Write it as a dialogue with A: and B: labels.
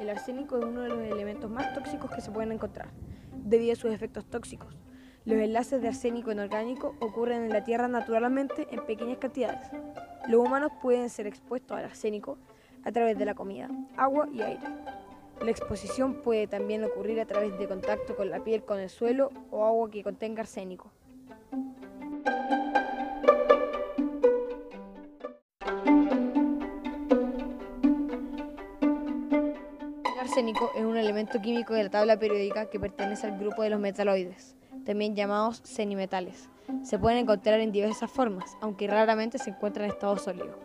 A: El arsénico es uno de los elementos más tóxicos que se pueden encontrar, debido a sus efectos tóxicos. Los enlaces de arsénico inorgánico ocurren en la Tierra naturalmente en pequeñas cantidades. Los humanos pueden ser expuestos al arsénico a través de la comida, agua y aire. La exposición puede también ocurrir a través de contacto con la piel con el suelo o agua que contenga arsénico. Arsénico es un elemento químico de la tabla periódica que pertenece al grupo de los metaloides, también llamados semimetales. Se pueden encontrar en diversas formas, aunque raramente se encuentran en estado sólido.